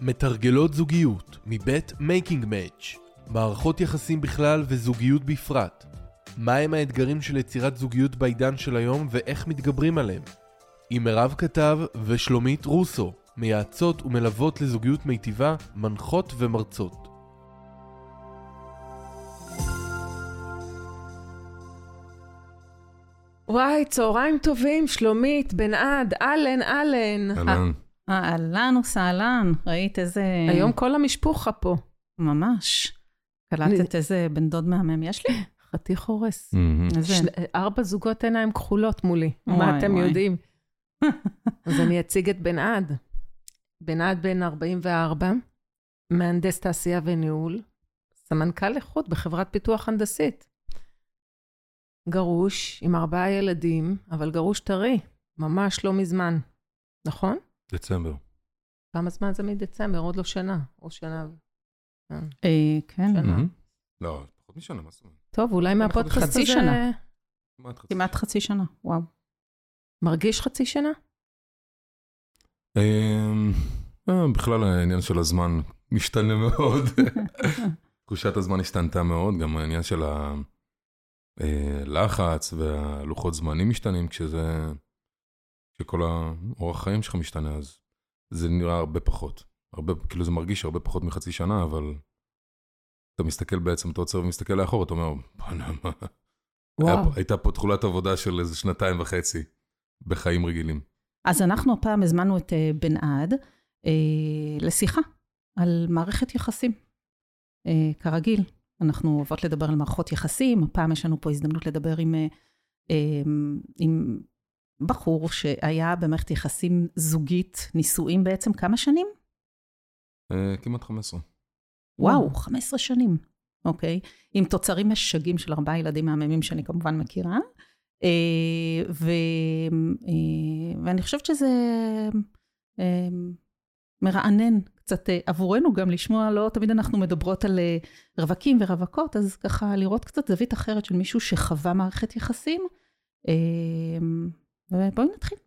מתרגלות זוגיות מבית Making Match מערכות יחסים בכלל וזוגיות בפרט. מהם האתגרים של יצירת זוגיות בעידן של היום ואיך מתגברים עליהם? עם מירב כתב ושלומית רוסו, מייעצות ומלוות לזוגיות מיטיבה, מנחות ומרצות. וואי, צהריים טובים, שלומית, בנעד, אהלן, אהלן. אהלן. אהלן וסהלן, ראית איזה... היום כל המשפוחה פה. ממש. קלטת איזה בן דוד מהמם יש לי? חתיך הורס. איזה... ארבע זוגות עיניים כחולות מולי, וואי, מה אתם וואי. יודעים? אז אני אציג את בנעד. בנעד בן 44, מהנדס תעשייה וניהול, סמנכ"ל איכות בחברת פיתוח הנדסית. גרוש, עם ארבעה ילדים, אבל גרוש טרי, ממש לא מזמן. נכון? דצמבר. כמה זמן זה מדצמבר? עוד לא שנה. או שנה. אה. אה, כן. לא, פחות משנה, מה זאת אומרת? טוב, אולי מהפודקאסט הזה... חצי שנה. כמעט חצי כמעט חצי שנה, וואו. מרגיש חצי שנה? אמ, אה, בכלל העניין של הזמן משתנה מאוד. תחושת הזמן השתנתה מאוד, גם העניין של הלחץ והלוחות זמנים משתנים כשזה, כשכל האורח חיים שלך משתנה, אז זה נראה הרבה פחות. הרבה, כאילו זה מרגיש הרבה פחות מחצי שנה, אבל אתה מסתכל בעצם, אתה עוצר ומסתכל לאחור, אתה אומר, בוא'נה, מה... היה הייתה פה תכולת עבודה של איזה שנתיים וחצי בחיים רגילים. אז אנחנו הפעם הזמנו את אה, בנעד אה, לשיחה על מערכת יחסים. אה, כרגיל, אנחנו אוהבות לדבר על מערכות יחסים, הפעם יש לנו פה הזדמנות לדבר עם, אה, אה, עם בחור שהיה במערכת יחסים זוגית, נישואים בעצם כמה שנים? אה, כמעט 15. וואו, 15 שנים, אוקיי? עם תוצרים משגעים של ארבעה ילדים מהממים שאני כמובן מכירה. אה, ו, אה, ואני חושבת שזה מרענן קצת עבורנו גם לשמוע, לא תמיד אנחנו מדברות על רווקים ורווקות, אז ככה לראות קצת זווית אחרת של מישהו שחווה מערכת יחסים. ובואי נתחיל.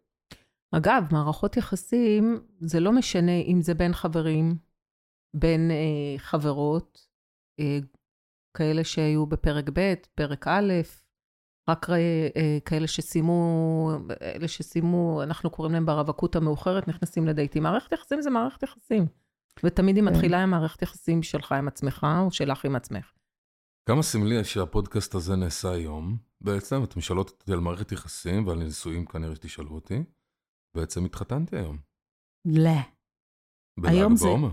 אגב, מערכות יחסים, זה לא משנה אם זה בין חברים, בין אה, חברות, אה, כאלה שהיו בפרק ב', פרק א', רק אה, אה, כאלה שסיימו, אלה שסיימו, אנחנו קוראים להם ברווקות המאוחרת, נכנסים לדייטים. מערכת יחסים זה מערכת יחסים. ותמיד היא כן. מתחילה עם מערכת יחסים שלך עם עצמך, או שלך עם עצמך. כמה סמלי שהפודקאסט הזה נעשה היום. בעצם אתם שואלות אותי על מערכת יחסים ועל נישואים כנראה שתשאלו אותי. בעצם התחתנתי היום. לא. בל"ג היום זה- בעומר.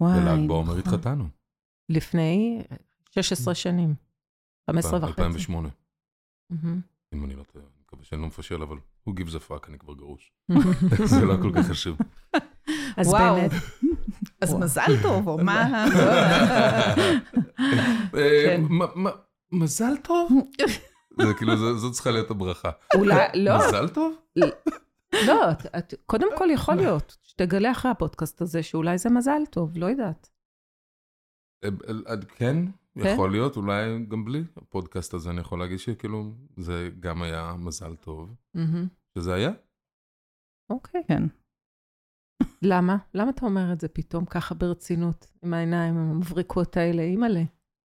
וואי. בל"ג בעומר נכון. התחתנו. לפני 16 שנים. 15 וחצי. 2008, מהמם. אם אני לא טועה. אני מקווה שאני לא מפשל, אבל who gives a fuck, אני כבר גרוש. זה לא כל כך חשוב. אז. באמת, אז. מזל טוב, או מה? אה, כן. מזל טוב? זה כאילו, זאת צריכה להיות הברכה. אולי, לא, מזל טוב? לא, את, קודם כל יכול להיות, שתגלה אחרי הפודקאסט הזה שאולי זה מזל טוב, לא יודעת. אה, אה, כן, יכול להיות, אולי גם בלי הפודקאסט הזה, אני יכול להגיד שכאילו, זה גם היה מזל טוב. שזה היה. אוקיי. כן. למה? למה אתה אומר את זה פתאום ככה ברצינות, עם העיניים המבריקות האלה? אימא'לה.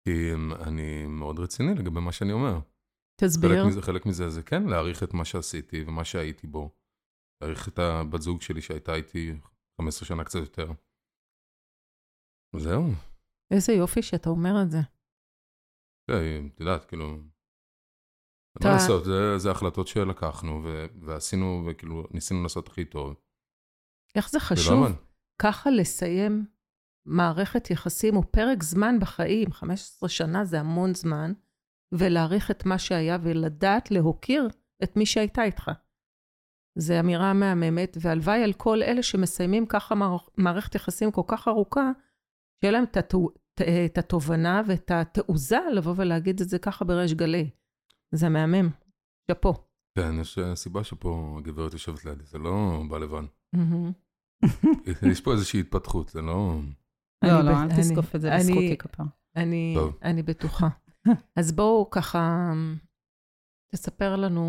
כי אני מאוד רציני לגבי מה שאני אומר. תסביר. חלק מזה, חלק מזה זה כן, להעריך את מה שעשיתי ומה שהייתי בו. להעריך את הבת זוג שלי שהייתה איתי 15 שנה קצת יותר. זהו. איזה יופי שאתה אומר את זה. כן, את יודעת, כאילו... אתה- מה לעשות, זה, זה החלטות שלקחנו ו- ועשינו, וכאילו, ניסינו לעשות הכי טוב. איך זה חשוב. ככה לסיים מערכת יחסים או פרק זמן בחיים, 15 שנה זה המון זמן, ולהעריך את מה שהיה ולדעת להוקיר את מי שהייתה איתך. זו אמירה מהממת, והלוואי על כל אלה שמסיימים ככה מערכ- מערכת יחסים כל כך ארוכה, שיהיה להם את התובנה ואת התעוזה לבוא ולהגיד את זה ככה בריש גלי. זה מהמם. שאפו. כן, יש אה, סיבה שפה הגברת יושבת לידי, זה לא בא לבן. מהמם. יש פה איזושהי התפתחות, זה לא... לא, לא, אל אני- תזקוף את זה לזכותי כפר. אני, בטוחה. אז בואו ככה, תספר לנו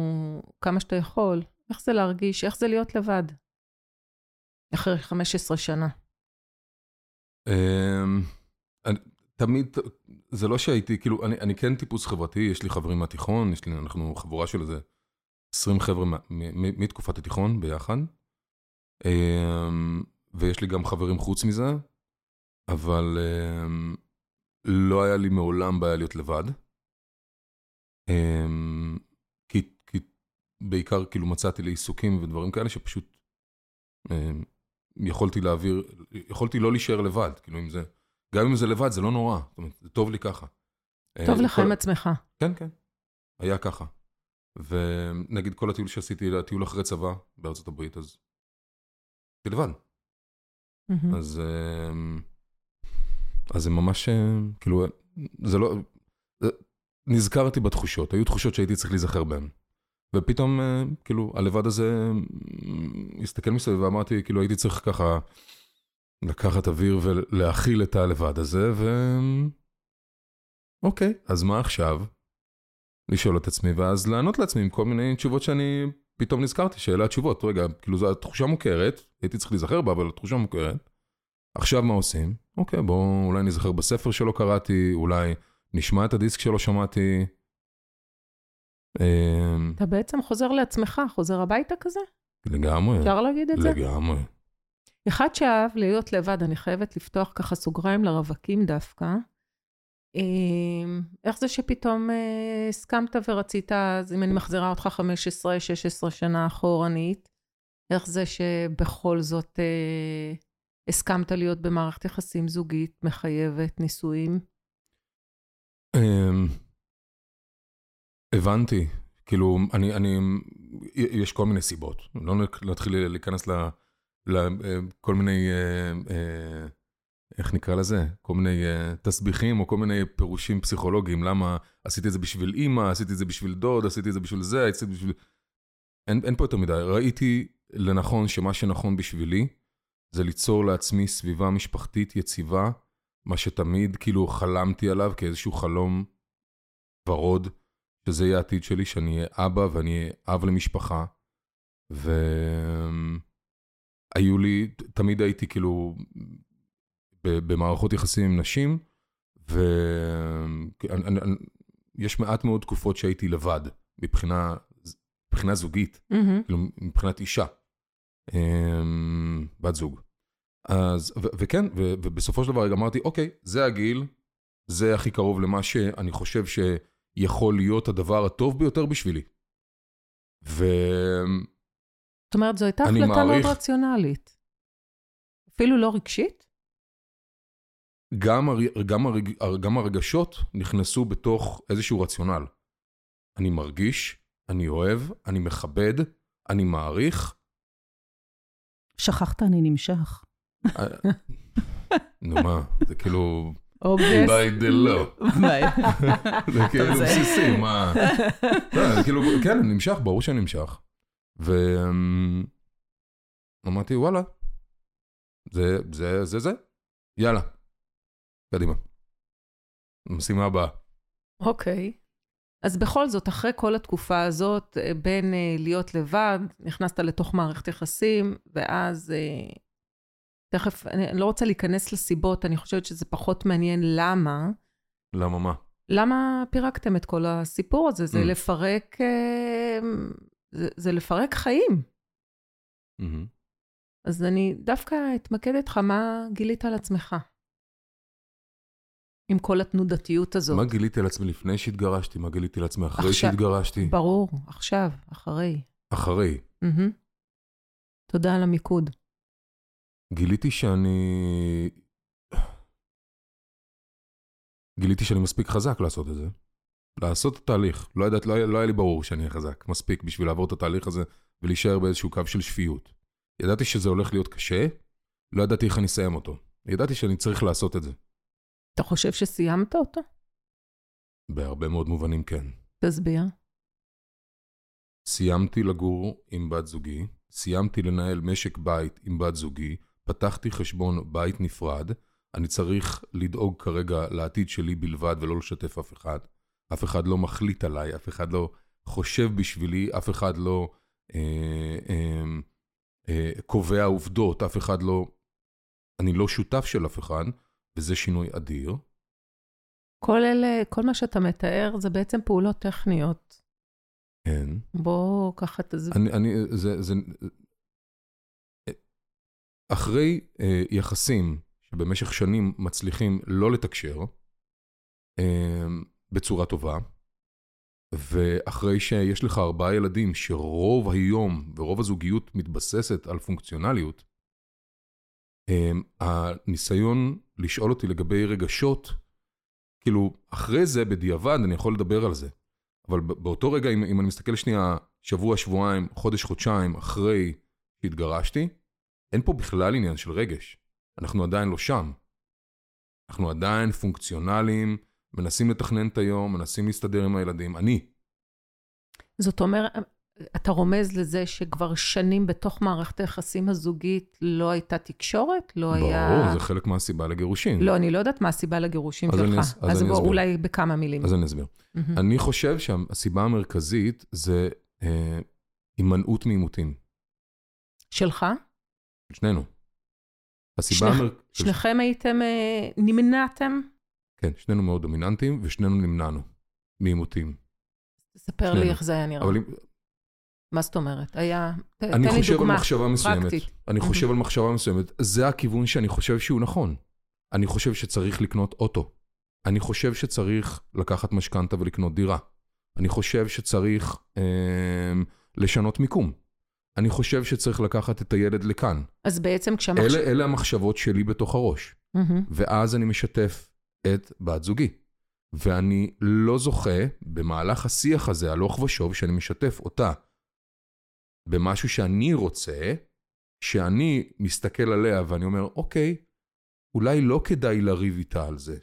כמה שאתה יכול, איך זה להרגיש, איך זה להיות לבד. אחרי 15 שנה. אמ, תמיד, זה לא שהייתי, כאילו, אני, אני כן טיפוס חברתי, יש לי חברים מהתיכון, יש לי, אנחנו חבורה של איזה 20 חבר'ה מה- מ- מ- מתקופת התיכון ביחד. אמ, ויש לי גם חברים חוץ מזה, אבל אמ, לא היה לי מעולם בעיה להיות לבד. אמ, כי, כי בעיקר כאילו מצאתי לי עיסוקים ודברים כאלה שפשוט יכולתי להעביר, יכולתי לא להישאר לבד, כאילו אם זה, גם אם זה לבד זה לא נורא, זאת אומרת, זה טוב לי ככה. טוב לך עם עצמך. כן, כן, היה ככה. ונגיד כל הטיול שעשיתי, הטיול אחרי צבא בארצות הברית, אז הייתי לבד. מהמם. אז, אמ, אז זה ממש, אה, כאילו, זה לא, נזכרתי בתחושות, היו תחושות שהייתי צריך להיזכר בהן. ופתאום, אה, כאילו, הלבד הזה אה, הסתכל מסביב ואמרתי, כאילו, הייתי צריך ככה לקחת אוויר ולהכיל את הלבד הזה, ו... אוקיי, אז מה עכשיו? לשאול את עצמי, ואז לענות לעצמי עם כל מיני תשובות שאני פתאום נזכרתי שאלה התשובות. רגע, כאילו זו התחושה מוכרת, הייתי צריך להיזכר בה, אבל התחושה מוכרת. עכשיו מה עושים? אוקיי, בואו אולי נזכר בספר שלא קראתי, אולי נשמע את הדיסק שלא שמעתי. אמ, אתה בעצם חוזר לעצמך, חוזר הביתה כזה? לגמרי, אפשר להגיד את זה? לגמרי. אחד שאהב להיות לבד, אני חייבת לפתוח ככה סוגריים לרווקים דווקא. אמ, איך זה שפתאום אה, הסכמת ורצית, אז אם אני מחזירה אותך 15-16 שנה אחורנית, איך זה שבכל זאת אה, הסכמת להיות במערכת יחסים זוגית מחייבת נישואים? אמ, הבנתי, כאילו, אני, אני, יש כל מיני סיבות, לא נתחיל להיכנס לכל מיני, אה, אה, איך נקרא לזה? כל מיני אה, תסביכים או כל מיני פירושים פסיכולוגיים, למה עשיתי את זה בשביל אימא, עשיתי את זה בשביל דוד, עשיתי את זה בשביל זה, עשיתי את זה בשביל... אין, אין פה יותר מדי, ראיתי לנכון שמה שנכון בשבילי, זה ליצור לעצמי סביבה משפחתית יציבה, מה שתמיד כאילו חלמתי עליו כאיזשהו חלום ורוד, שזה יהיה העתיד שלי, שאני אהיה אבא ואני אהיה אב למשפחה. והיו לי, תמיד הייתי כאילו במערכות יחסים עם נשים, ויש מעט מאוד תקופות שהייתי לבד, מבחינה, מבחינה זוגית, מהמם. כאילו מבחינת אישה, בת זוג. אז, ו- וכן, ו- ובסופו של דבר אמרתי, אוקיי, זה הגיל, זה הכי קרוב למה שאני חושב שיכול להיות הדבר הטוב ביותר בשבילי. וגם זאת אומרת, זו הייתה החלטה מעריך- מאוד רציונלית. אפילו לא רגשית? הר- גם, הרג, גם הרגשות נכנסו בתוך איזשהו רציונל. אני מרגיש, אני אוהב, אני מכבד, אני מעריך. שכחת, אני נמשך. נו מה, זה כאילו, obvious. by the law. ביי. זה כאילו בסיסי, מה... לא, כאילו, כן, אני נמשך, ברור שאני נמשך. ואמרתי, וואלה, זה, זה, זה, זה, יאללה, קדימה. משימה הבאה. אוקיי. אז בכל זאת, אחרי כל התקופה הזאת, אה, בין אה, להיות לבד, נכנסת לתוך מערכת יחסים, ואז, אה, תכף, אני, לא רוצה להיכנס לסיבות, אני חושבת שזה פחות מעניין למה. למה מה? למה פירקתם את כל הסיפור הזה? זה Mm. לפרק, זה, זה לפרק חיים. מהמם. אז אני דווקא אתמקד איתך, מה גילית על עצמך? עם כל התנודתיות הזאת. מה גיליתי על עצמי לפני שהתגרשתי? מה גיליתי על עצמי אחרי עכשיו- שהתגרשתי? ברור, עכשיו, אחרי. אחרי. מהמם. תודה על המיקוד. גיליתי שאני... גיליתי שאני מספיק חזק לעשות את זה. לעשות את התהליך. לא, ידעת, לא, היה- לא היה לי ברור שאני אהיה חזק מספיק בשביל לעבור את התהליך הזה ולהישאר באיזשהו קו של שפיות. ידעתי שזה הולך להיות קשה, לא ידעתי איך אני אסיים אותו. ידעתי שאני צריך לעשות את זה. אתה חושב שסיימת אותו? בהרבה מאוד מובנים כן. תסביר. סיימתי לגור עם בת זוגי, סיימתי לנהל משק בית עם בת זוגי, פתחתי חשבון בית נפרד, אני צריך לדאוג כרגע לעתיד שלי בלבד ולא לשתף אף אחד. אף אחד לא מחליט עליי, אף אחד לא חושב בשבילי, אף אחד לא אה, אה, אה, קובע עובדות, אף אחד לא... אני לא שותף של אף אחד, וזה שינוי אדיר. כל אלה, כל מה שאתה מתאר זה בעצם פעולות טכניות. כן. בוא ככה תסביר. אני, אני, זה, זה, אחרי אה, יחסים שבמשך שנים מצליחים לא לתקשר אה, בצורה טובה, ואחרי שיש לך ארבעה ילדים שרוב היום ורוב הזוגיות מתבססת על פונקציונליות, אה, הניסיון לשאול אותי לגבי רגשות, כאילו, אחרי זה, בדיעבד, אני יכול לדבר על זה. אבל באותו רגע, אם, אם אני מסתכל שנייה, שבוע, שבועיים, חודש, חודשיים, אחרי שהתגרשתי, אין פה בכלל עניין של רגש. אנחנו עדיין לא שם. אנחנו עדיין פונקציונליים, מנסים לתכנן את היום, מנסים להסתדר עם הילדים. אני. זאת אומרת, אתה רומז לזה שכבר שנים בתוך מערכת היחסים הזוגית לא הייתה תקשורת? לא ברור, היה... ברור, זה חלק מהסיבה לגירושין. לא, אני לא יודעת מה הסיבה לגירושים אז שלך. אני אז אז אני בוא, אסביר. אולי בכמה מילים. אז אני אסביר. מהמם. אני חושב שהסיבה המרכזית זה אה, הימנעות מעימותים. שלך? של שנינו. הסיבה שניכ- המרכזית... שניכם הייתם, אה, נמנעתם? כן, שנינו מאוד דומיננטיים, ושנינו נמנענו מעימותים. תספר לי שנינו. איך זה היה נראה. אבל מה זאת אומרת? היה... אני תן לי חושב על דוגמה מחשבה מסוימת. אני חושב. על מחשבה מסוימת. זה הכיוון שאני חושב שהוא נכון. אני חושב שצריך לקנות אוטו. אני חושב שצריך לקחת משכנתה ולקנות דירה. אני חושב שצריך אה, לשנות מיקום. אני חושב שצריך לקחת את הילד לכאן. אז בעצם כשהמחשב... אלה, אלה המחשבות שלי בתוך הראש. מהמם. ואז אני משתף את בת זוגי. ואני לא זוכה במהלך השיח הזה, הלוך ושוב, שאני משתף אותה במשהו שאני רוצה, שאני מסתכל עליה ואני אומר, אוקיי, אולי לא כדאי לריב איתה על זה.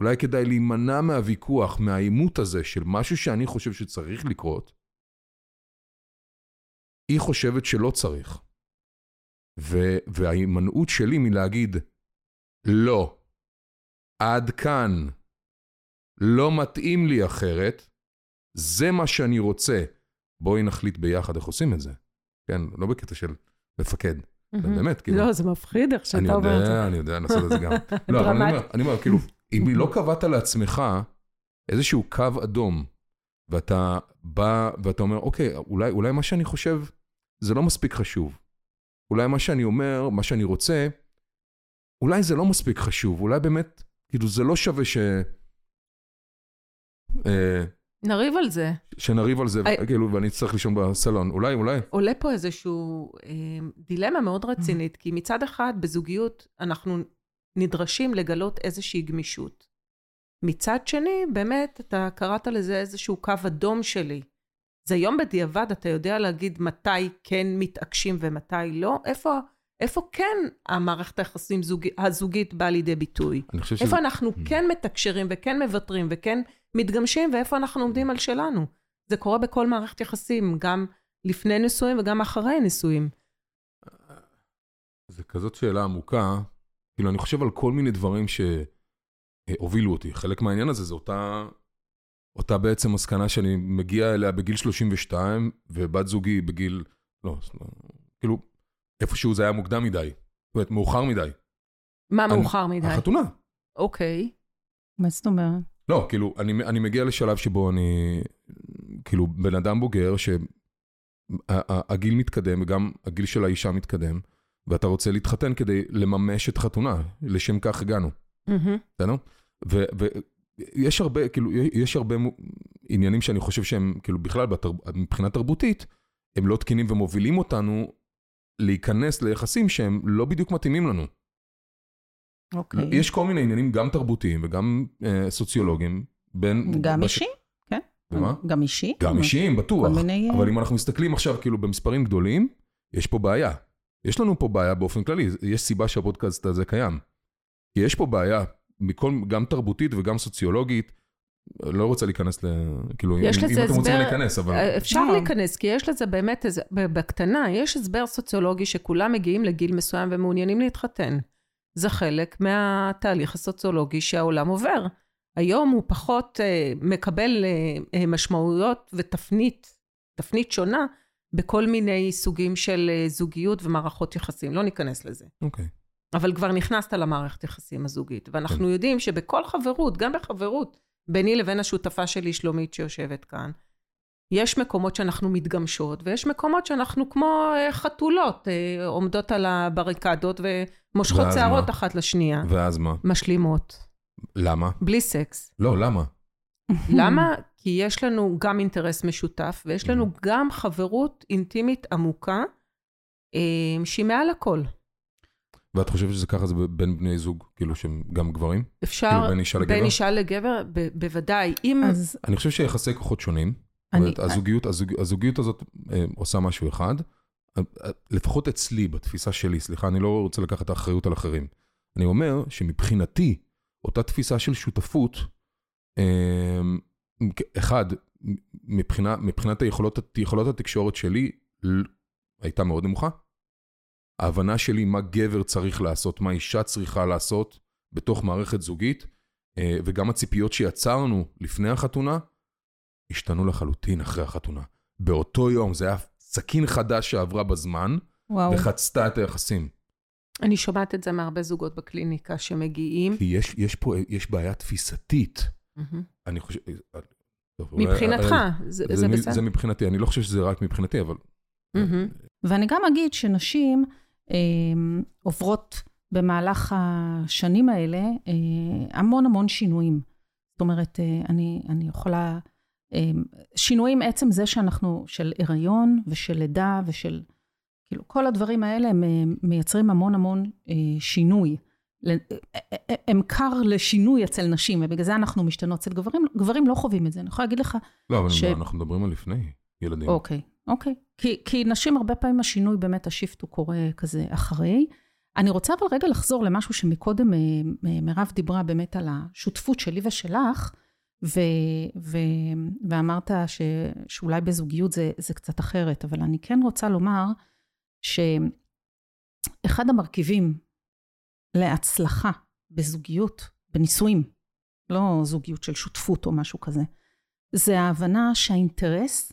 אולי כדאי להימנע מהוויכוח, מהעימות הזה של משהו שאני חושב שצריך לקרות. היא חושבת שלא צריך. ו- וההימנעות שלי מלהגיד, לא, עד כאן, לא מתאים לי אחרת, זה מה שאני רוצה. בואי נחליט ביחד איך עושים את זה. כן, לא בקטע של מפקד. באמת, כאילו. לא, זה מפחיד איך אני שאתה אומר את זה. יודע, אני יודע, לעשות את זה גם. לא, אבל אני אני אומר, כאילו, אם לא קבעת לעצמך איזשהו קו אדום, ואתה בא ואתה אומר, אוקיי, אולי, אולי מה שאני חושב זה לא מספיק חשוב. אולי מה שאני אומר, מה שאני רוצה, אולי זה לא מספיק חשוב, אולי באמת, כאילו, זה לא שווה ש... אה, נריב על זה. שנריב על זה, I- כאילו, ואני אצטרך לישון בסלון. אולי, אולי. עולה פה איזושהי דילמה מאוד רצינית, כי מצד אחד, בזוגיות אנחנו נדרשים לגלות איזושהי גמישות. מצד שני, באמת, אתה קראת לזה איזשהו קו אדום שלי. אז היום בדיעבד אתה יודע להגיד מתי כן מתעקשים ומתי לא? איפה, איפה כן המערכת היחסים זוג, הזוגית באה לידי ביטוי? חושב שזה... איפה אנחנו כן מתקשרים וכן מוותרים וכן מתגמשים, ואיפה אנחנו עומדים על שלנו? זה קורה בכל מערכת יחסים, גם לפני נישואים וגם אחרי נישואים. זה כזאת שאלה עמוקה, כאילו אני חושב על כל מיני דברים שהובילו אותי. חלק מהעניין הזה זה אותה, אותה בעצם מסקנה שאני מגיע אליה בגיל 32, ובת זוגי בגיל, לא, לא, כאילו, איפשהו זה היה מוקדם מדי. זאת אומרת, מאוחר מדי. מה אני- מאוחר מדי? החתונה. אוקיי. מה זאת אומרת? לא, כאילו, אני, אני מגיע לשלב שבו אני, כאילו, בן אדם בוגר, שהגיל מתקדם, וגם הגיל של האישה מתקדם, ואתה רוצה להתחתן כדי לממש את חתונה, לשם כך הגענו, מהמם. בסדר? ויש הרבה, כאילו, יש הרבה עניינים שאני חושב שהם, כאילו, בכלל, מבחינה תרבותית, הם לא תקינים ומובילים אותנו להיכנס ליחסים שהם לא בדיוק מתאימים לנו. אוקיי. יש כל מיני עניינים, גם תרבותיים וגם אה, סוציולוגיים, בין... גם בש- אישי, כן. ומה? גם אישי. גם אישיים, בטוח. כל מיני... אבל אם אנחנו מסתכלים עכשיו כאילו במספרים גדולים, יש פה בעיה. יש לנו פה בעיה באופן כללי, יש סיבה שהפודקאסט הזה קיים. כי יש פה בעיה, מכל, גם תרבותית וגם סוציולוגית, לא רוצה להיכנס ל... כאילו, יש אם, אם אתם רוצים להיכנס, אבל... אפשר לא. להיכנס, כי יש לזה באמת, בקטנה, יש הסבר סוציולוגי שכולם מגיעים לגיל מסוים ומעוניינים להתחתן. זה חלק מהתהליך הסוציולוגי שהעולם עובר. היום הוא פחות אה, מקבל אה, אה, משמעויות ותפנית, תפנית שונה, בכל מיני סוגים של אה, זוגיות ומערכות יחסים. לא ניכנס לזה. אוקיי. אבל כבר נכנסת למערכת יחסים הזוגית. ואנחנו כן. יודעים שבכל חברות, גם בחברות, ביני לבין השותפה שלי, שלומית, שיושבת כאן, יש מקומות שאנחנו מתגמשות, ויש מקומות שאנחנו כמו אה, חתולות, אה, עומדות על הבריקדות ומושכות שערות מה? אחת לשנייה. ואז מה? משלימות, למה? בלי סקס. לא, למה? למה? כי יש לנו גם אינטרס משותף, ויש לנו גם חברות אינטימית עמוקה, אה, שהיא מעל הכל. ואת חושבת שזה ככה זה בין בני זוג, כאילו שהם גם גברים? אפשר, כאילו בין אישה לגבר? בין אישה לגבר, ב- בוודאי. אם... אז אני חושב שיחסי כוחות שונים. אני- אומרת, הזוגיות, הזוג, הזוגיות הזאת אה, עושה משהו אחד, אה, אה, לפחות אצלי, בתפיסה שלי, סליחה, אני לא רוצה לקחת את האחריות על אחרים. אני אומר שמבחינתי, אותה תפיסה של שותפות, אה, אחד, מבחינה, מבחינת היכולות, יכולות התקשורת שלי, הייתה מאוד נמוכה. ההבנה שלי מה גבר צריך לעשות, מה אישה צריכה לעשות בתוך מערכת זוגית, אה, וגם הציפיות שיצרנו לפני החתונה, השתנו לחלוטין אחרי החתונה. באותו יום זה היה סכין חדש שעברה בזמן, וואו. וחצתה את היחסים. אני שומעת את זה מהרבה זוגות בקליניקה שמגיעים. כי יש, יש פה, יש בעיה תפיסתית. מהמם. אני חושב... אה, טוב, אולי- מבחינתך, אה, זה, זה, זה בסדר. זה מבחינתי, אני לא חושב שזה רק מבחינתי, אבל... מהמם. ואני גם אגיד שנשים אה, עוברות במהלך השנים האלה אה, המון המון שינויים. זאת אומרת, אה, אני, אני יכולה... אה, שינויים עצם זה שאנחנו, של הריון ושל לידה ושל... כאילו, כל הדברים האלה הם מייצרים המון המון אה, שינוי. אה, אה, הם קר לשינוי אצל נשים, ובגלל זה אנחנו משתנות אצל גברים. גברים לא חווים את זה. אני יכולה להגיד לך, לא, אבל ש- אנחנו מדברים על לפני ילדים. אוקיי, אוקיי. כי, כי נשים, הרבה פעמים השינוי באמת, השיפט הוא קורה כזה אחרי. אני רוצה אבל רגע לחזור למשהו שמקודם מירב דיברה באמת על השותפות שלי ושלך, ו, ו, ואמרת ש, שאולי בזוגיות זה, זה קצת אחרת, אבל אני כן רוצה לומר שאחד המרכיבים להצלחה בזוגיות, בנישואים, לא זוגיות של שותפות או משהו כזה, זה ההבנה שהאינטרס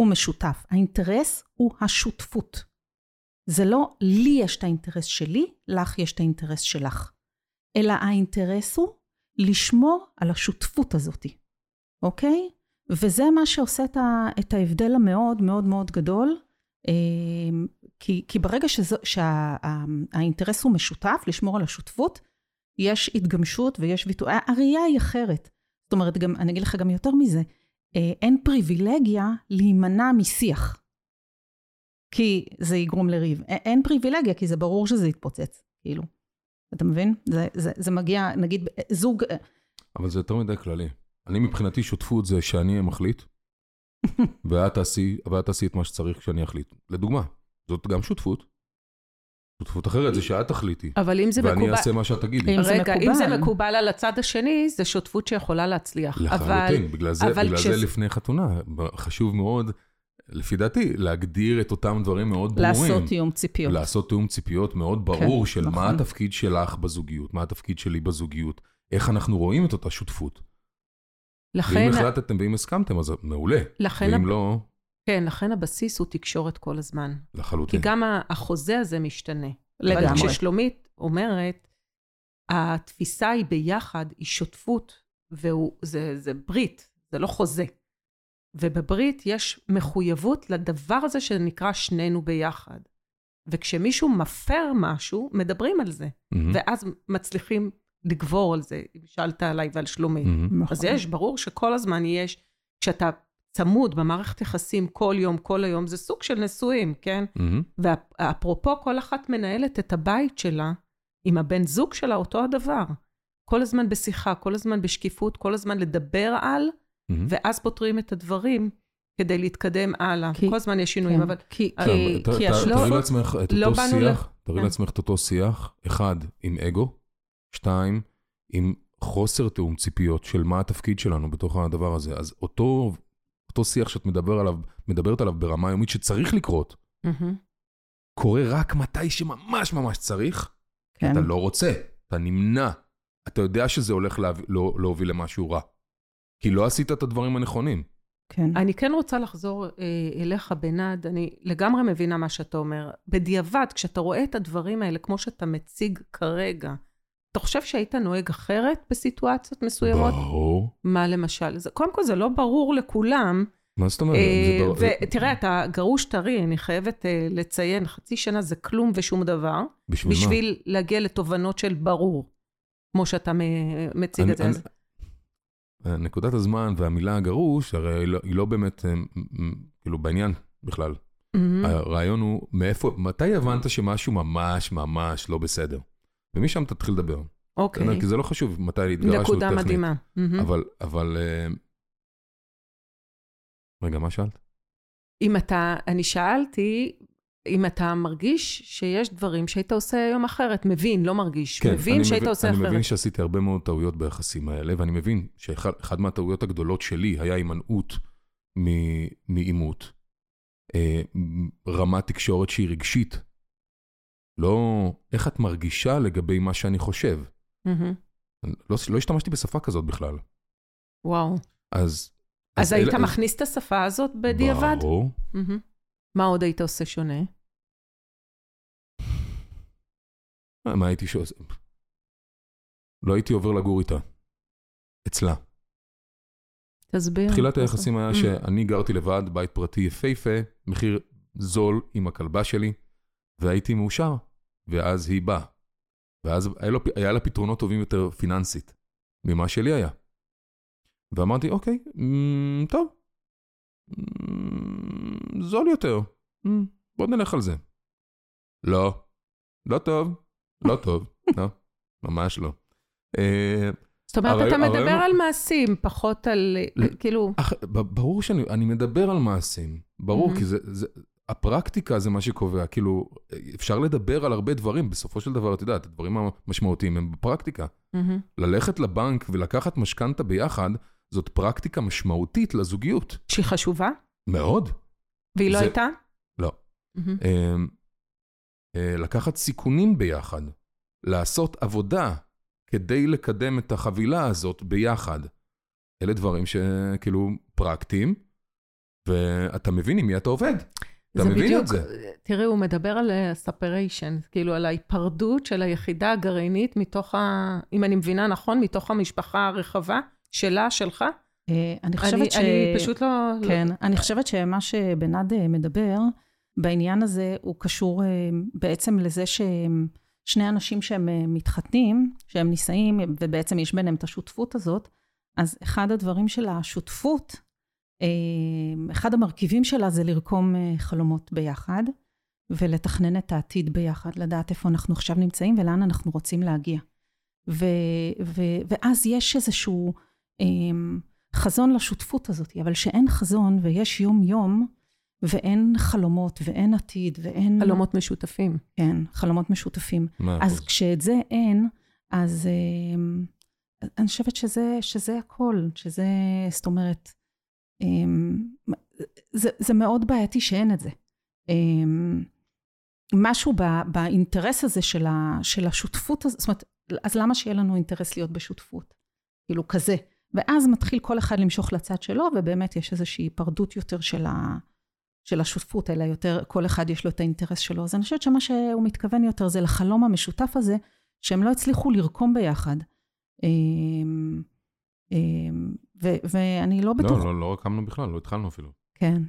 הוא משותף. האינטרס הוא השותפות. זה לא לי יש את האינטרס שלי, לך יש את האינטרס שלך. אלא האינטרס הוא לשמור על השותפות הזאת, אוקיי? וזה מה שעושה את, ה, את ההבדל המאוד מאוד מאוד גדול, אה, כי, כי ברגע שהאינטרס הוא משותף, לשמור על השותפות, יש התגמשות ויש ויתור, הראייה היא אחרת. זאת אומרת, גם, אני אגיד לך גם יותר מזה, אה, אין פריבילגיה להימנע משיח. כי זה יגרום לריב. אין פריבילגיה, כי זה ברור שזה יתפוצץ, כאילו. אתה מבין? זה, זה, זה מגיע, נגיד, זוג... אבל זה יותר מדי כללי. אני מבחינתי שותפות זה שאני מחליט, ואת תעשי, ואת תעשי את מה שצריך כשאני אחליט. לדוגמה, זאת גם שותפות. שותפות אחרת זה שאת תחליטי, אבל אם זה ואני מקובל... אעשה מה שאת תגידי. אם זה רגע, אם זה מקובל. מקובל על הצד השני, זה שותפות שיכולה להצליח. אבל... לחלוטין, בגלל זה, אבל בגלל כשזה- זה לפני חתונה, חשוב מאוד, לפי דעתי, להגדיר את אותם דברים מאוד ברורים. לעשות תיאום ציפיות. לעשות תיאום ציפיות מאוד ברור כן, של מה נכון. התפקיד שלך בזוגיות, מה התפקיד שלי בזוגיות, איך אנחנו רואים את אותה שותפות. לכן, ואם החלטתם ואם הסכמתם, אז מעולה. לכן, ואם הב- לא, כן, לכן הבסיס הוא תקשורת כל הזמן. כי לחלוטין. גם ה- החוזה הזה משתנה. לגמרי. אבל כששלומית אומרת, התפיסה היא ביחד, היא שותפות, וזה זה ברית, זה לא חוזה. ובברית יש מחויבות לדבר הזה שנקרא שנינו ביחד. וכשמישהו מפר משהו, מדברים על זה. מהמם, ואז מצליחים לגבור על זה, אם שאלת עליי ועל. מהמם. נכון. אז יש, ברור שכל הזמן יש, כשאתה צמוד במערכת יחסים כל יום, כל היום, זה סוג של נשואים, כן? מהמם. ואפרופו, כל אחת מנהלת את הבית שלה עם הבן זוג שלה, אותו הדבר. כל הזמן בשיחה, כל הזמן בשקיפות, כל הזמן לדבר על, מהמם. ואז פותרים את הדברים כדי להתקדם הלאה. כי- כל הזמן יש שינויים, כן. אבל כי, אה, כי, ת- כי ת- השותפות... תארי לעצמך את לא אותו שיח, תארי כן. לעצמך את אותו שיח, אחד, עם אגו, שתיים, עם חוסר תיאום ציפיות של מה התפקיד שלנו בתוך הדבר הזה. אז אותו, אותו שיח שאת מדבר עליו, מדברת עליו ברמה יומית שצריך לקרות, מהמם. קורה רק מתי שממש ממש צריך, כי כן. אתה לא רוצה, אתה נמנע. אתה יודע שזה הולך להב... לא, להוביל למשהו רע. כי לא עשית את הדברים הנכונים. כן. אני כן רוצה לחזור אה, אליך, בנד, אני לגמרי מבינה מה שאתה אומר. בדיעבד, כשאתה רואה את הדברים האלה כמו שאתה מציג כרגע, אתה חושב שהיית נוהג אחרת בסיטואציות מסוימות? ברור. מה למשל? זה, קודם כל, זה לא ברור לכולם. מה זאת אומרת? אה, זה ברור- ותראה, אתה גרוש טרי, אני חייבת אה, לציין, חצי שנה זה כלום ושום דבר, בשביל מה? בשביל להגיע לתובנות של ברור, כמו שאתה מציג אני- את זה. נקודת הזמן והמילה הגרוש, הרי היא לא- היא לא באמת, אה, כאילו, בעניין בכלל. מהמם. הרעיון הוא, מאיפה, מתי הבנת שמשהו ממש ממש לא בסדר? ומשם תתחיל לדבר. אוקיי, בסדר? כי זה לא חשוב מתי התגרשנו נקודה טכנית. מדהימה. מהמם. אבל, אבל... אה, רגע, מה שאלת? אם אתה, אני שאלתי, אם אתה מרגיש שיש דברים שהיית עושה היום אחרת, מבין, לא מרגיש, כן, מבין אני שהיית מבין- עושה אני אחרת. מבין שעשיתי הרבה מאוד טעויות ביחסים האלה, ואני מבין שאחד מהטעויות הגדולות שלי היה הימנעות מעימות. אה, רמת תקשורת שהיא רגשית. לא איך את מרגישה לגבי מה שאני חושב. מהמם. לא, לא השתמשתי בשפה כזאת בכלל. וואו. אז... אז היית אלה- מכניס את השפה הזאת בדיעבד? ברור. מהמם. מה עוד היית עושה שונה? מה- מה הייתי שעושה? לא הייתי עובר לגור איתה. אצלה. תסביר. תחילת היחסים היה Mm. שאני גרתי לבד, בית פרטי יפהפה, מחיר זול עם הכלבה שלי, והייתי מאושר, ואז היא באה. ואז היה, לו, היה לה פתרונות טובים יותר פיננסית ממה שלי היה. ואמרתי, אוקיי, טוב, זול יותר, מ, בוא נלך על זה. לא, לא טוב, לא טוב, לא, ממש לא. אה, זאת אומרת, אתה מדבר על מעשים, פחות על, כאילו, ברור שאני אני מדבר על מעשים, ברור, Mhm. כי זה, זה, הפרקטיקה זה מה שקובע, כאילו, אפשר לדבר על הרבה דברים, בסופו של דבר, את יודעת, הדברים המשמעותיים הם בפרקטיקה. מהמם. ללכת לבנק ולקחת משכנתה ביחד, זאת פרקטיקה משמעותית לזוגיות. שהיא חשובה, מאוד. והיא לא זה- הייתה? לא. אמ, אה, לקחת סיכונים ביחד, לעשות עבודה כדי לקדם את החבילה הזאת ביחד. אלה דברים שכאילו פרקטיים, ואתה מבין עם מי אתה עובד. אתה מבין בדיוק, את זה. תראי, הוא מדבר על ספריישן, כאילו על ההיפרדות של היחידה הגרעינית מתוך ה... אם אני מבינה נכון, מתוך המשפחה הרחבה, שלה, שלך. אה, אני אני, חושבת ש... אני פשוט לא... כן, אני חושבת שמה שבנאד אה, מדבר בעניין הזה הוא קשור אה, בעצם לזה ששני אנשים שהם מתחתנים, שהם נישאים, ובעצם יש ביניהם את השותפות הזאת, אז אחד הדברים של השותפות, אחד המרכיבים שלה זה לרקום חלומות ביחד, ולתכנן את העתיד ביחד, לדעת איפה אנחנו עכשיו נמצאים ולאן אנחנו רוצים להגיע. ו, ו, ואז יש איזשהו... חזון לשותפות הזאת, אבל שאין חזון ויש יום-יום, ואין חלומות ואין עתיד ואין... חלומות משותפים. כן, חלומות משותפים. מאה אז אחוז. כשאת זה אין, אז אה, אני חושבת שזה, שזה הכל, שזה, זאת אומרת, אה, זה, זה מאוד בעייתי שאין את זה. אה, משהו ב, באינטרס הזה של, ה, של השותפות הזאת, זאת אומרת, אז למה שיהיה לנו אינטרס להיות בשותפות? כאילו כזה. ואז מתחיל כל אחד למשוך לצד שלו, ובאמת יש איזושהי היפרדות יותר של, ה, של השותפות, אלא יותר, כל אחד יש לו את האינטרס שלו. אז אני חושבת שמה שהוא מתכוון יותר זה לחלום המשותף הזה, שהם לא הצליחו לרקום ביחד. אמ, אמ, ו- ואני לא בטוח... לא, לא, לא רקמנו בכלל, לא התחלנו אפילו. כן,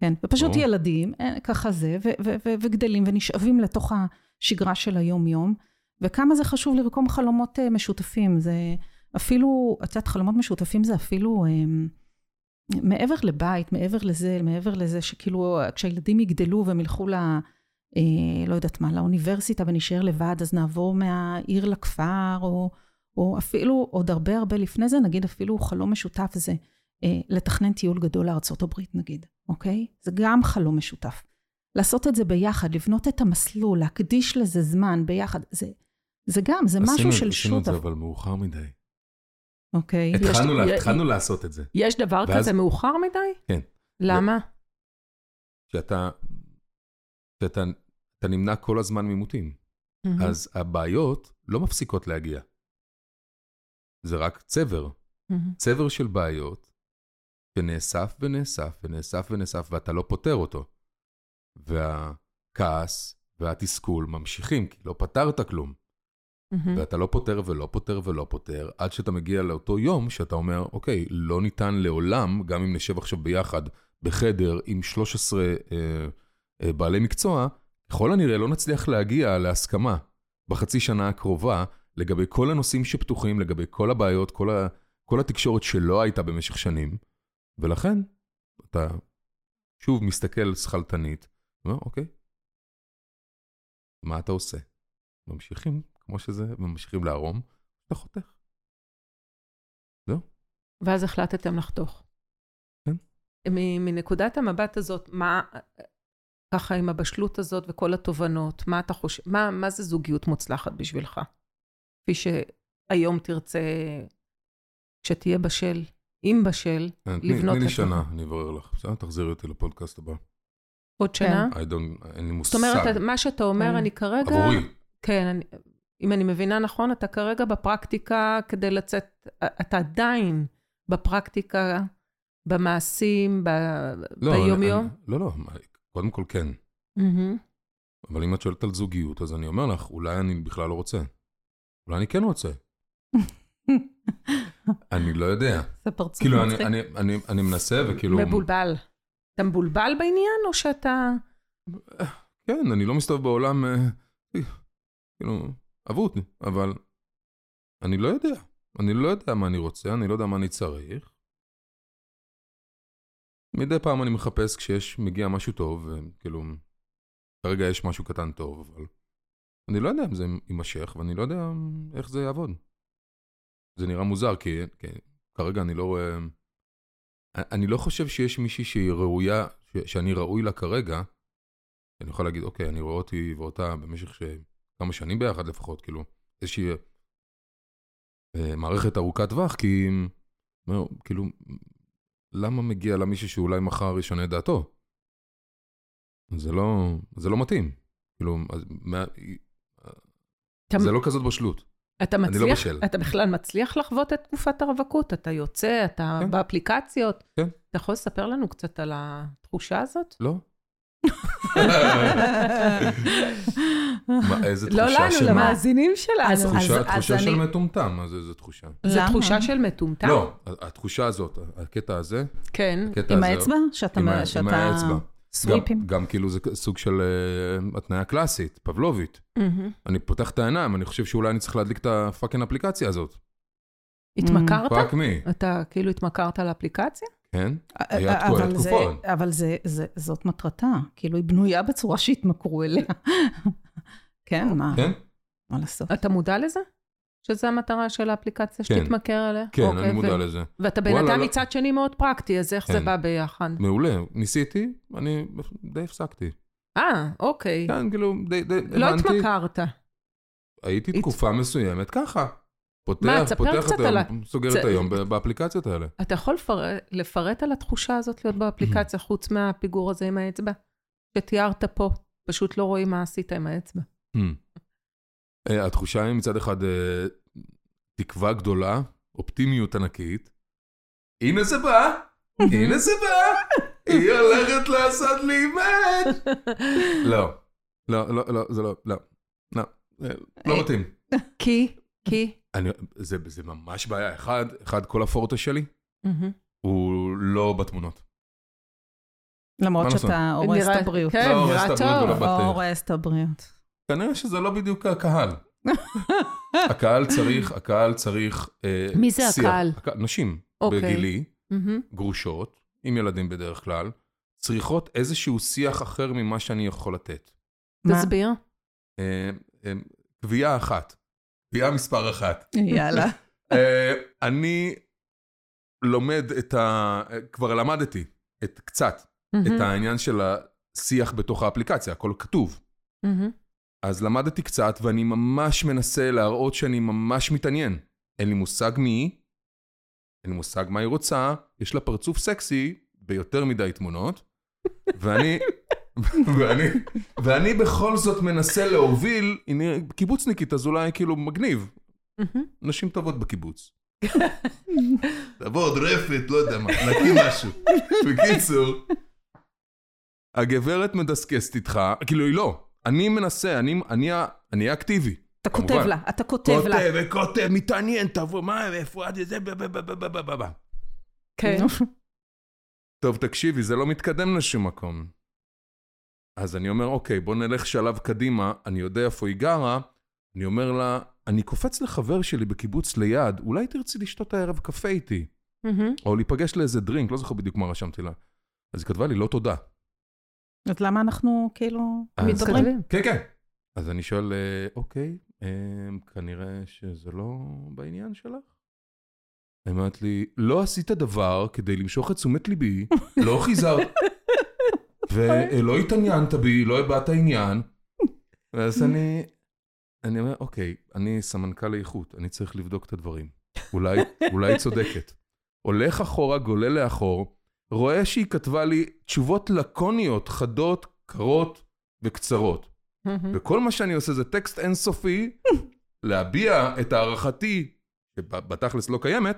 כן. ופשוט ברור. ילדים, אה, ככה זה, ו- ו- ו- וגדלים ונשאבים לתוך השגרה של היום-יום, וכמה זה חשוב לרקום חלומות אה, משותפים. זה אפילו, את יודעת, חלומות משותפים זה אפילו אה, מעבר לבית, מעבר לזה, מעבר לזה שכאילו, כשהילדים יגדלו והם ילכו ל... אה, לא יודעת מה, לאוניברסיטה ונשאר לבד, אז נעבור מהעיר לכפר, או, או אפילו עוד הרבה הרבה לפני זה, נגיד אפילו חלום משותף זה אה, לתכנן טיול גדול לארצות הברית נגיד, אוקיי? זה גם חלום משותף. לעשות את זה ביחד, לבנות את המסלול, להקדיש לזה זמן ביחד, זה, זה גם, זה משהו של עשינו את זה, שותף, אבל מאוחר מדי. אוקיי? התחלנו יש- לה- התחלנו לעשות את זה. יש דבר ואז- כזה מאוחר מדי? כן. למה? שאתה שאתה אתה נמנע כל הזמן מעימותים. מהמם. אז הבעיות לא מפסיקות להגיע. זה רק צבר. מהמם. צבר של בעיות שנאסף ונאסף ונאסף ונאסף, ואתה לא פותר אותו. והכעס והתסכול ממשיכים, כי לא פתרת כלום. מהמם. ואתה לא פותר ולא פותר ולא פותר, עד שאתה מגיע לאותו יום שאתה אומר, אוקיי, לא ניתן לעולם, גם אם נשב עכשיו ביחד בחדר עם 13 אה, אה, בעלי מקצוע, ככל הנראה לא נצליח להגיע להסכמה בחצי שנה הקרובה לגבי כל הנושאים שפתוחים, לגבי כל הבעיות, כל, ה, כל התקשורת שלא הייתה במשך שנים, ולכן אתה שוב מסתכל שכלתנית, ואומר, אוקיי, מה אתה עושה? ממשיכים כמו שזה, וממשיכים לערום, אתה חותך. ואז החלטתם לחתוך. כן. מנקודת המבט הזאת, מה, ככה עם הבשלות הזאת וכל התובנות, מה אתה חושב, מה, מה זה זוגיות מוצלחת בשבילך? כפי שהיום תרצה, כשתהיה בשל, אם בשל, תני- לבנות תני לי את שנה, אני אברר לך. בסדר, תחזירי אותי לפודקאסט הבא. עוד שנה? I don't, אין לי מושג. זאת אומרת, מה שאתה אומר, כן. אני כרגע... עבורי. כן, אם אני מבינה נכון, אתה כרגע בפרקטיקה כדי לצאת, אתה עדיין בפרקטיקה, במעשים, ב, לא, אני- ביומיום. אני- לא, לא, קודם כל כן. מהמם. אבל אם את שואלת על זוגיות, אז אני אומר לך, אולי אני בכלל לא רוצה. אולי אני כן רוצה. אני לא יודע. זה פרצוף כאילו, אני, מצחיק. אני, אני, אני מנסה וכאילו... מבולבל. אתה מבולבל בעניין, או שאתה... כן, אני לא מסתובב בעולם, אה, כאילו, אבוד, אבל אני לא יודע. אני לא יודע מה אני רוצה, אני לא יודע מה אני צריך. מדי פעם אני מחפש כשיש, מגיע משהו טוב, וכאילו, כרגע יש משהו קטן טוב, אבל אני לא יודע אם זה יימשך, ואני לא יודע איך זה יעבוד. זה נראה מוזר, כי, כי כרגע אני לא רואה... אני לא חושב שיש מישהי שהיא ראויה, ש, שאני ראוי לה כרגע, אני יכול להגיד, אוקיי, אני רואה אותי ואותה במשך ש... כמה שנים ביחד לפחות, כאילו, איזושהי אה, מערכת ארוכת טווח, כי, כאילו, למה מגיע לה מישהו שאולי מחר ישנה את דעתו? זה לא, זה לא מתאים. כאילו, אז, מה, אתה, זה לא כזאת בשלות. אתה אני לא מצליח, בשל. אתה בכלל מצליח לחוות את תקופת הרווקות? אתה יוצא, אתה כן. באפליקציות? כן. אתה יכול לספר לנו קצת על התחושה הזאת? לא? איזה לא תחושה לנו, של מה? למאזינים אז- שלנו. תחושה, אז תחושה של מטומטם, מה זה, איזה תחושה? זו למה? תחושה של מטומטם? לא, התחושה הזאת, הקטע הזה, כן. עם הזה, האצבע? שאתה... עם האצבע. סוויפים? גם, גם כאילו זה סוג של uh, התניה קלאסית, פבלובית. אני פותח את העיניים, אני חושב שאולי אני צריך להדליק את ה fucking אפליקציה הזאת. התמכרת? fuck me, אתה כאילו התמכרת לאפליקציה? כן? היה תקוע- אבל זה- תקופות. אבל זה- זה- זאת מטרתה. כאילו, היא בנויה בצורה שהתמכרו אליה. כן, מה כן? מה לעשות? אתה מודע לזה? שזו המטרה של האפליקציה, כן. שתתמכר אליה? כן, אוקיי, אני מודע ו- לזה. ואתה בן אדם לא- מצד שני מאוד פרקטי, אז איך זה כן. בא ביחד? מעולה, ניסיתי, אני די הפסקתי. אה, אוקיי. כן, כאילו, די, די, לא הבנתי. התמכרת. הייתי הת- תקופה מסוימת ככה. פותח, מה, פותח קצת את על היום, סוגר זה- את היום באפליקציות האלה. אתה יכול לפר... לפרט על התחושה הזאת להיות באפליקציה, חוץ מהפיגור הזה עם האצבע? שתיארת פה, פשוט לא רואים מה עשית עם האצבע. אה, התחושה היא מצד אחד אה, תקווה גדולה, אופטימיות ענקית. הנה זה בא, הנה זה בא, היא הולכת לעשות לי מאץ'. לא, לא, לא, לא, זה לא, לא, לא, אה, לא. מתאים. כי, כי, אני, זה, זה ממש בעיה. אחד, אחד, כל הפורטה שלי מהמם. הוא לא בתמונות. למרות? שאתה הורס את הבריאות. כן, לא נראה טוב. ולא בטוח. הורס את הבריאות. כנראה שזה לא בדיוק הקהל. הקהל צריך, הקהל צריך... אה, מי זה שיח. הקהל? הקה- נשים אוקיי. בגילי. גרושות, עם ילדים בדרך כלל, צריכות איזשהו שיח אחר ממה שאני יכול לתת. מה? תסביר. אה, אה, קביעה אחת, קביעה מספר אחת. יאללה. אה, אני לומד את ה... כבר למדתי את קצת את. העניין של השיח בתוך האפליקציה, הכל כתוב. אז למדתי קצת, ואני ממש מנסה להראות שאני ממש מתעניין. אין לי מושג מי היא, אין לי מושג מה היא רוצה, יש לה פרצוף סקסי ביותר מדי תמונות, ואני, ואני, ואני בכל זאת מנסה להוביל, הנה, קיבוצניקית, אז אולי כאילו מגניב. נשים טובות בקיבוץ. תבוא עוד רפת, לא יודע מה, נקים משהו. בקיצור, הגברת מדסקסת איתך, כאילו היא לא, אני מנסה, אני, אני, אני אקטיבי. אתה כותב כמובן. לה, אתה כותב לה. כותב וכותב, מתעניין, תבוא, מה, איפה את, זה, ב- ב- ב- ב- ב- ב- ב- ב. כן. טוב, תקשיבי, זה לא מתקדם לשום מקום. אז אני אומר, אוקיי, בוא נלך שלב קדימה, אני יודע איפה היא גרה, אני אומר לה, אני קופץ לחבר שלי בקיבוץ ליד, אולי תרצי לשתות הערב קפה איתי, מהמם. או להיפגש לאיזה דרינק, לא זוכר בדיוק מה רשמתי לה. אז היא כתבה לי, לא תודה. אז למה אנחנו כאילו? מתקדמים. כן, כן. אז אני שואל, אה, אוקיי, אה, כנראה שזה לא בעניין שלך? היא אומרת לי, לא עשית דבר כדי למשוך את תשומת ליבי, לא חיזרת, ולא התעניינת בי, לא הבעת עניין. ואז אני, אני אומר, אוקיי, אני סמנכ"ל איכות, אני צריך לבדוק את הדברים. אולי, אולי צודקת. הולך אחורה, גולל לאחור, רואה שהיא כתבה לי תשובות לקוניות, חדות, קרות וקצרות. וכל מה שאני עושה זה טקסט אינסופי, להביע את הערכתי, שבתכלס לא קיימת,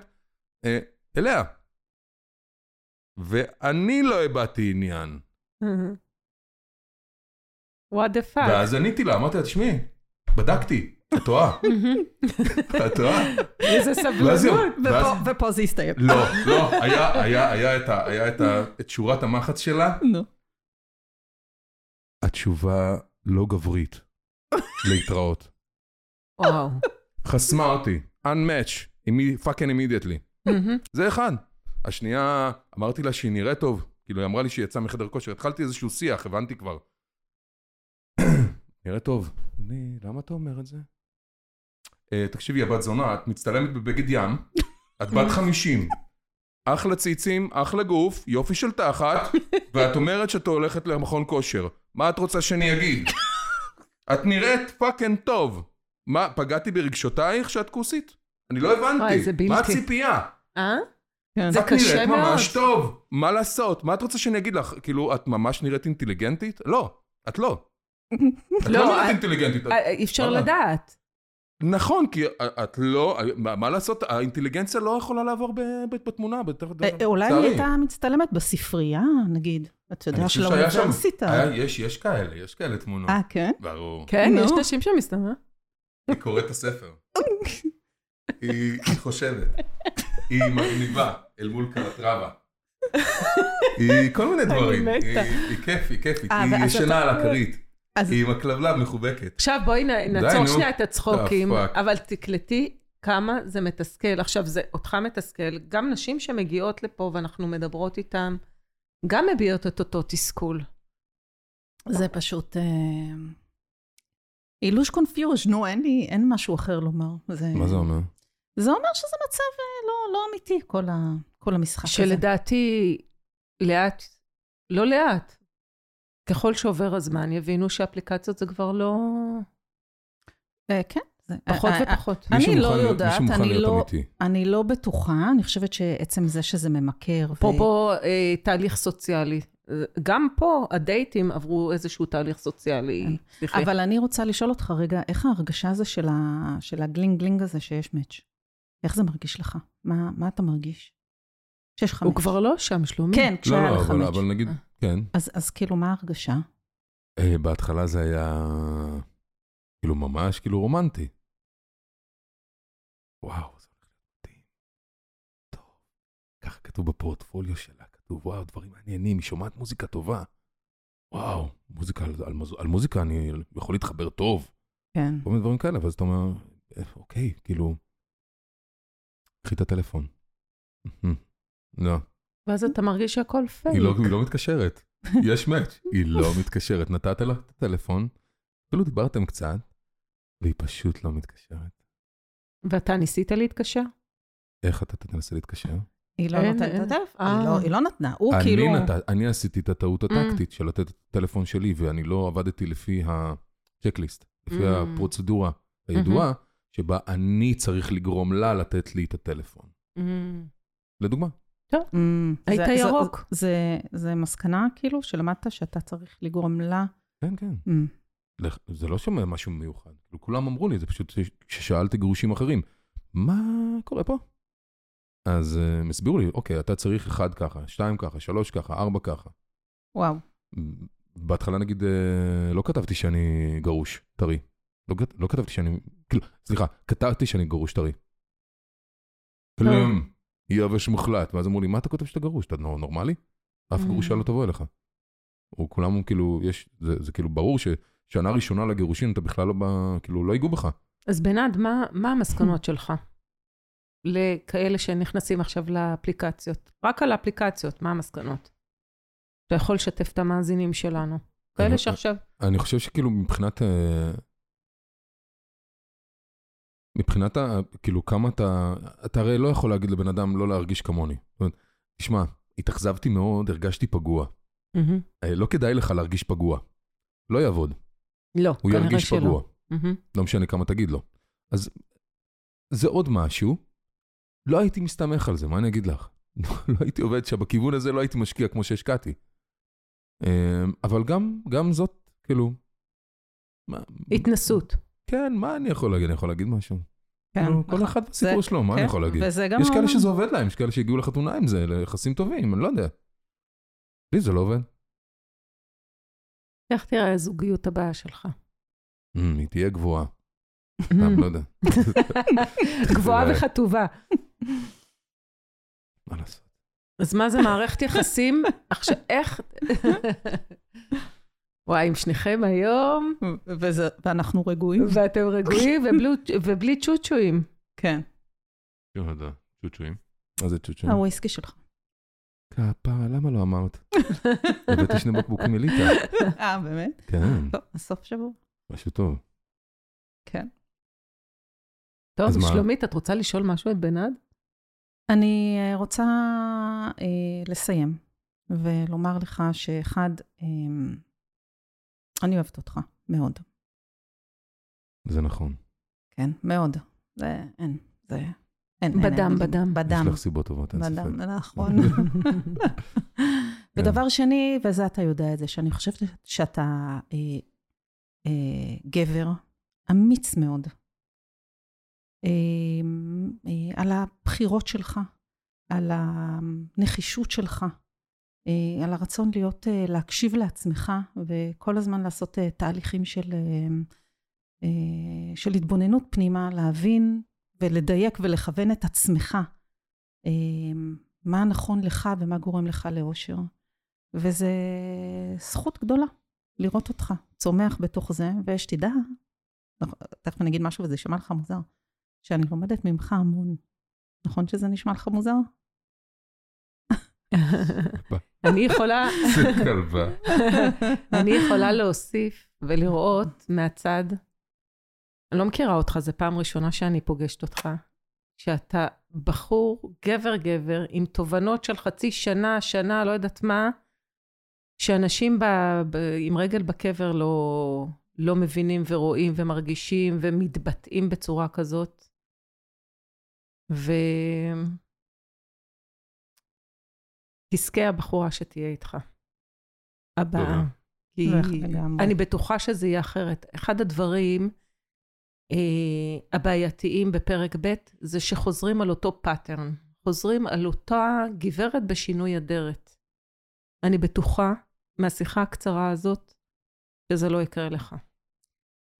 אה, אליה. ואני לא הבעתי עניין. What the fuck. ואז עניתי לה, אמרתי לה, תשמעי, בדקתי, את טועה, את טועה. איזה סבלנות. ופה- זה הסתיים. לא, לא, היה, את שורת המחץ שלה. נו. התשובה לא גברית. להתראות. וואו. חסמה אותי. Unmatch. פאקינג immediately. מהמם. זה אחד. השנייה, אמרתי לה שהיא נראית טוב. כאילו, היא אמרה לי שהיא יצאה מחדר כושר. התחלתי איזשהו שיח, הבנתי כבר. נראית טוב. אני, למה אתה אומר את זה? Uh, תקשיבי, הבת זונה, את מצטלמת בבגד ים, את בת 50, אחלה ציצים, אחלה גוף, יופי של תחת, ואת אומרת שאת הולכת למכון כושר. מה את רוצה שאני אגיד? את נראית פאקינג טוב. מה, פגעתי ברגשותייך שאת כוסית? אני לא הבנתי. זה בלתי. מה הציפייה? אה? כן. זה את קשה נראית מאוד. ממש טוב. מה לעשות? מה את רוצה שאני אגיד לך? כאילו, את ממש נראית אינטליגנטית? לא, את לא. את לא, לא נראית את- אינטליגנטית. אה, אי אפשר וואלה. לדעת. נכון, כי את לא, מה לעשות? האינטליגנציה לא יכולה לעבור ב- ב- בתמונה. בת- אה, אה, אולי. היא הייתה מצטלמת בספרייה, נגיד. אתה יודע, של שם- האוניברסיטה. יש, יש כאלה, יש כאלה תמונות. אה, כן? ברור. כן. יש נשים שמסתמנות. היא קוראת את הספר. היא חושבת. היא מגניבה אל מול קלטרבה. היא כל מיני דברים. היא כיף, היא כיפית. אה, היא ישנה על הכרית. אז היא עם הכלבלב מחובקת. עכשיו בואי נעצור. שנייה את הצחוקים, אה. אבל תקלטי כמה זה מתסכל. עכשיו, זה אותך מתסכל, גם נשים שמגיעות לפה ואנחנו מדברות איתן, גם מביעות את אותו תסכול. זה פשוט... אה, אילוש קונפיוז', נו, אין לי, אין משהו אחר לומר. מה זה אומר? זה אומר שזה מצב אה, לא, לא אמיתי, כל, ה, כל המשחק הזה. שלדעתי, לאט, לא לאט, ככל שעובר הזמן, יבינו שאפליקציות זה כבר לא... אה, כן. זה, פחות אה, ופחות. אני לא יודעת, אני לא-. אני לא בטוחה, אני חושבת שעצם זה שזה ממכר. ו- אפרופו אה, תהליך סוציאלי. גם פה הדייטים עברו איזשהו תהליך סוציאלי. סליחה. אבל אני רוצה לשאול אותך רגע, איך ההרגשה הזה של, ה... של הגלינג גלינג הזה שיש match? איך זה מרגיש לך? מה, מה אתה מרגיש? שיש לך הוא. כבר לא שם, שלומי. כן, לא, כשהיה לא, לך אבל, match. אבל נגיד, כן. אז, אז כאילו, מה ההרגשה? אה, בהתחלה זה היה כאילו ממש כאילו רומנטי. וואו, זה הולך מדהים. טוב. ככה כתוב בפורטפוליו שלה, כתוב וואו, דברים מעניינים, היא שומעת מוזיקה טובה. וואו, מוזיקה, על, על, על מוזיקה אני יכול להתחבר טוב. כן. כל מיני דברים כאלה, ואז אתה אומר, "אה, אוקיי, כאילו, קחי את הטלפון. לא, ואז אתה מרגיש שהכל פייק. היא לא, לא מתקשרת. יש מאץ', היא לא מתקשרת. נתת לה את הטלפון, אפילו דיברתם קצת, והיא פשוט לא מתקשרת. ואתה ניסית להתקשר? איך אתה תנסה להתקשר? היא לא אין. את הטלפון, אה. היא לא- היא לא נתנה. הוא אני, כאילו... אני עשיתי את הטעות Mm. הטקטית של לתת את הטלפון שלי, ואני לא עבדתי לפי הצ'קליסט, לפי Mm. הפרוצדורה הידועה, שבה אני צריך לגרום לה לתת לי את הטלפון. לדוגמה. אמ, היית זה- זה- ירוק. זה, מסקנה כאילו שלמדת שאתה צריך לגרום לה. כן, כן. לך- זה לא שומע משהו מיוחד. כאילו, כולם אמרו לי, זה פשוט ש- כששאלתי גרושים אחרים, מה קורה פה? אז אה, הם הסבירו לי, אוקיי, אתה צריך אחד ככה, שתיים ככה, שלוש ככה, ארבע ככה. וואו. בהתחלה נגיד, אה, לא כתבתי שאני גרוש, טרי. לא, לא כתבתי שאני, כאילו, סליחה, כתבתי שאני גרוש טרי. כלום, יבש מוחלט. ואז אמרו לי, מה אתה כותב שאתה גרוש? אתה נו- נורמלי? אף Mm. גרושה לא תבוא אליך. או כולם כאילו, יש, זה, זה כאילו ברור ששנה ראשונה לגירושין אתה בכלל לא, בא, כאילו, לא ייגעו בך. אז בנד, מה, מה המסקנות שלך לכאלה שנכנסים עכשיו לאפליקציות? רק על האפליקציות, מה המסקנות? אתה יכול לשתף את המאזינים שלנו. כאלה שעכשיו... אני חושב שכאילו מבחינת, אה, מבחינת, כאילו כמה אתה, אתה הרי לא יכול להגיד לבן אדם לא להרגיש כמוני. תשמע, התאכזבתי מאוד, הרגשתי פגוע. אה, לא כדאי לך להרגיש פגוע. לא יעבוד, לא, הוא כנראה ירגיש שלא. פגוע. מהמם. לא משנה כמה תגיד לו. אז זה עוד משהו, לא הייתי מסתמך על זה, מה אני אגיד לך? לא הייתי עובד שם, בכיוון הזה לא הייתי משקיע כמו שהשקעתי. אה, אבל גם, גם זאת, כאילו... התנסות. כן, מה אני יכול להגיד? אני יכול להגיד משהו. כן. כאילו, כל נכון. אחד בסיפור שלו, מה אני כן, יכול להגיד? וזה גם... יש כאלה. שזה עובד להם, יש כאלה שהגיעו לחתונה עם זה, ליחסים טובים, אני לא יודע. לי זה לא עובד. איך תראה הזוגיות הבאה שלך? אמ, היא תהיה גבוהה, סתם, לא יודע, גבוהה. וחטובה. מה לעשות. אז מה זה מערכת יחסים? עכשיו, איך... וואי, עם שניכם היום, וזה- ואנחנו רגועים. ואתם רגועים ובלו- ובלי צ'וצ'ואים. כן. יודע, צ'וצ'ואים. מה זה צ'וצ'ואים? הוויסקי שלך. כפרה, למה לא אמרת? הבאתי שני בקבוקים מליטה. אה, באמת? כן, טוב, בסוף שבוע. משהו טוב. כן. טוב, אז מה? שלומית, את רוצה לשאול משהו את בנד? אני אה, רוצה אה, לסיים ולומר לך שאחד, אה, אני אוהבת אותך מאוד. זה נכון. כן, מאוד. זה, אין, זה, אין. בדם, אין, בדם. בדם. יש לך סיבות טובות, אין ספק. בדם, נכון. ודבר שני, וזה אתה יודע את זה, שאני חושבת שאתה אה, אה, גבר אמיץ מאוד. אה, אה, על הבחירות שלך, על הנחישות שלך, על הרצון להיות, אה, להקשיב לעצמך, וכל הזמן לעשות אה, תהליכים של, אה, אה, של התבוננות פנימה, להבין ולדייק ולכוון את עצמך. אה, מה נכון לך ומה גורם לך לאושר. וזה זכות גדולה לראות אותך צומח בתוך זה, ושתדע, תכף אני אגיד משהו וזה יישמע לך מוזר, שאני לומדת ממך המון. נכון שזה נשמע לך מוזר? אני יכולה... זה כלבה. אני יכולה להוסיף ולראות מהצד, אני לא מכירה אותך, זו פעם ראשונה שאני פוגשת אותך, שאתה בחור, גבר גבר, עם תובנות של חצי שנה, שנה, לא יודעת מה, שאנשים ב, ב, עם רגל בקבר לא, לא מבינים ורואים ומרגישים ומתבטאים בצורה כזאת. ו... תזכה הבחורה שתהיה איתך. הבאה. כי. אני בטוחה שזה יהיה אחרת. אחד הדברים אה, הבעייתיים בפרק ב' זה שחוזרים על אותו pattern. חוזרים על אותה גברת בשינוי אדרת. אני בטוחה מהשיחה הקצרה הזאת שזה לא יקרה לך.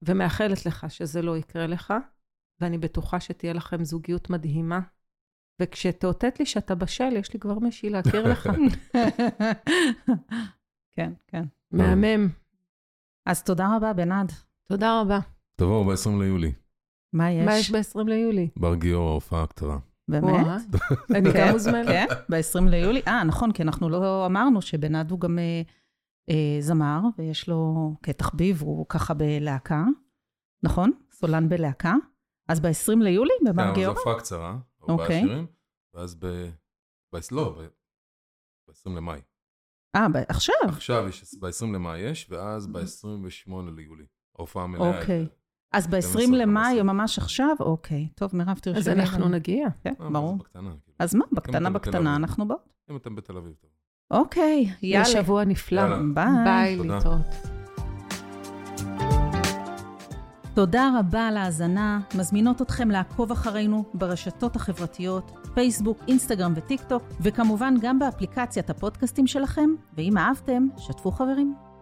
ומאחלת לך שזה לא יקרה לך, ואני בטוחה שתהיה לכם זוגיות מדהימה. וכשתאותת לי שאתה בשל, יש לי כבר מישהי להכיר לך. כן, כן. מהמם. אז תודה רבה, בנד. תודה רבה. תבואו ב-20 ליולי, מה יש? מה יש ב-20 ליולי? בר גיורא, ההופעה הקצרה. באמת? אני כן, גם מוזמנת. כן, ב-20 ליולי. אה, נכון, כי אנחנו לא אמרנו שבנד הוא גם אה, אה, זמר, ויש לו כתחביב, הוא ככה בלהקה, נכון? סולן בלהקה. אז ב-20 ליולי, כן, בבר אבל זו? הופעה קצרה, ארבעה אוקיי. שירים, ואז ב... ב- לא, ב-20 למאי. אה, ב- עכשיו. עכשיו, ב-20 למאי יש, ואז ב-28 ליולי. ההופעה המלאה. אוקיי. אז ב-20 12, למאי, 15. ממש עכשיו? אוקיי. טוב, מירב, תרשמי. אז אנחנו. נגיע. כן, אה, ברור. כאילו. אז מה, בקטנה בקטנה. אנחנו באות. אם אתם בתל אביב, טוב. אוקיי, יהיה יאללה. שבוע נפלא. ביי. להתראות. תודה רבה על ההאזנה, מזמינות אתכם לעקוב אחרינו ברשתות החברתיות, פייסבוק, אינסטגרם וטיק טוק, וכמובן גם באפליקציית הפודקאסטים שלכם, ואם אהבתם, שתפו חברים.